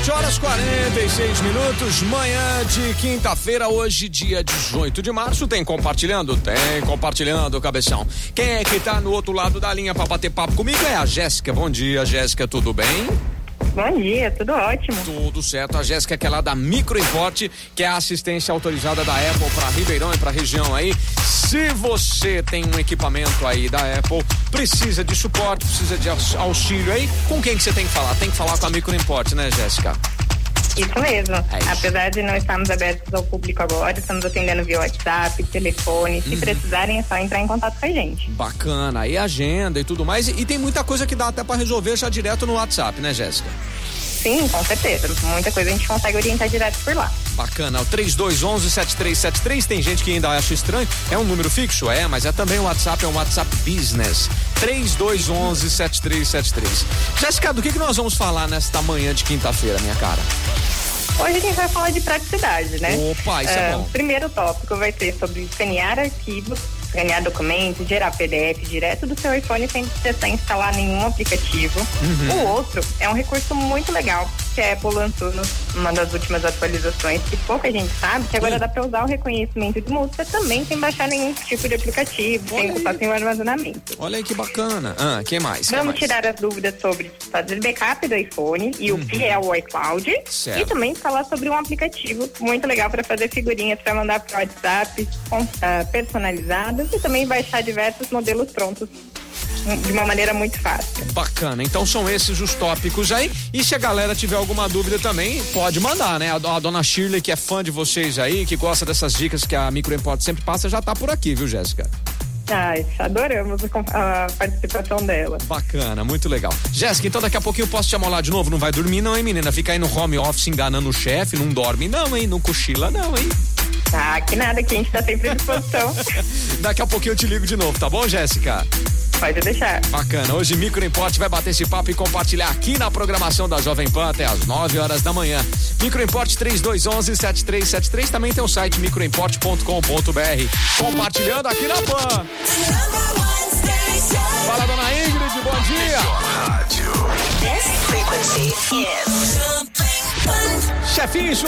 7 horas 46 minutos, manhã de quinta-feira, hoje, dia 18 de março. Tem compartilhando? Tem compartilhando, cabeção. Quem é que tá no outro lado da linha pra bater papo comigo? É a Jéssica. Bom dia, Jéssica, tudo bem? Bom dia, tudo ótimo. Tudo certo. A Jéssica que é lá da Microimport, que é a assistência autorizada da Apple para Ribeirão e para região aí. Se você tem um equipamento aí da Apple, precisa de suporte, precisa de auxílio aí, com quem que você tem que falar? Tem que falar com a Microimport, né, Jéssica? Isso mesmo. É isso. Apesar de não estarmos abertos ao público agora, estamos atendendo via WhatsApp, telefone. Se uhum. precisarem, é só entrar em contato com a gente. Bacana. Aí agenda e tudo mais. E, e tem muita coisa que dá até para resolver já direto no WhatsApp, né, Jéssica? Sim, com certeza. Muita coisa a gente consegue orientar direto por lá. Bacana. O 3211-7373. Tem gente que ainda acha estranho. É um número fixo? É, mas é também o WhatsApp, é um WhatsApp Business. 3211-7373. Jéssica, do que, que nós vamos falar nesta manhã de quinta-feira, minha cara? Hoje a gente vai falar de praticidade, né? Opa, isso é, é bom. O primeiro tópico vai ser sobre escanear arquivos escanear documentos, gerar PDF direto do seu iPhone sem precisar instalar nenhum aplicativo. Uhum. O outro é um recurso muito legal que a Apple lançou numa das últimas atualizações, que pouca gente sabe, que agora uhum. dá para usar o reconhecimento de música também sem baixar nenhum tipo de aplicativo, Olha sem ocupar seu armazenamento. Olha aí que bacana. Ah, que mais? Vamos mais? tirar as dúvidas sobre fazer backup do iPhone e uhum. o que é o iCloud. Certo. E também falar sobre um aplicativo muito legal para fazer figurinhas para mandar para o WhatsApp uh, personalizado e também baixar diversos modelos prontos de uma maneira muito fácil. Bacana. Então são esses os tópicos aí. E se a galera tiver alguma dúvida também, pode mandar, né? A, a dona Shirley, que é fã de vocês aí, que gosta dessas dicas que a Micro Import sempre passa, já tá por aqui, viu, Jéssica? Ai, adoramos a participação dela. Bacana, muito legal. Jéssica, então daqui a pouquinho eu posso te amolar de novo? Não vai dormir, não, hein, menina? Fica aí no home office enganando o chefe, não dorme, não, hein? Não cochila, não, hein? Ah, que nada, que a gente tá sempre à disposição. Daqui a pouquinho eu te ligo de novo, tá bom, Jéssica? Pode deixar. Bacana. Hoje Micro Import vai bater esse papo e compartilhar aqui na programação da Jovem Pan até às 9 horas da manhã. Micro Import 3211 7373 também tem o site microimport.com.br. Compartilhando aqui na Pan. Fala, dona Ingrid, bom dia. Chefinho,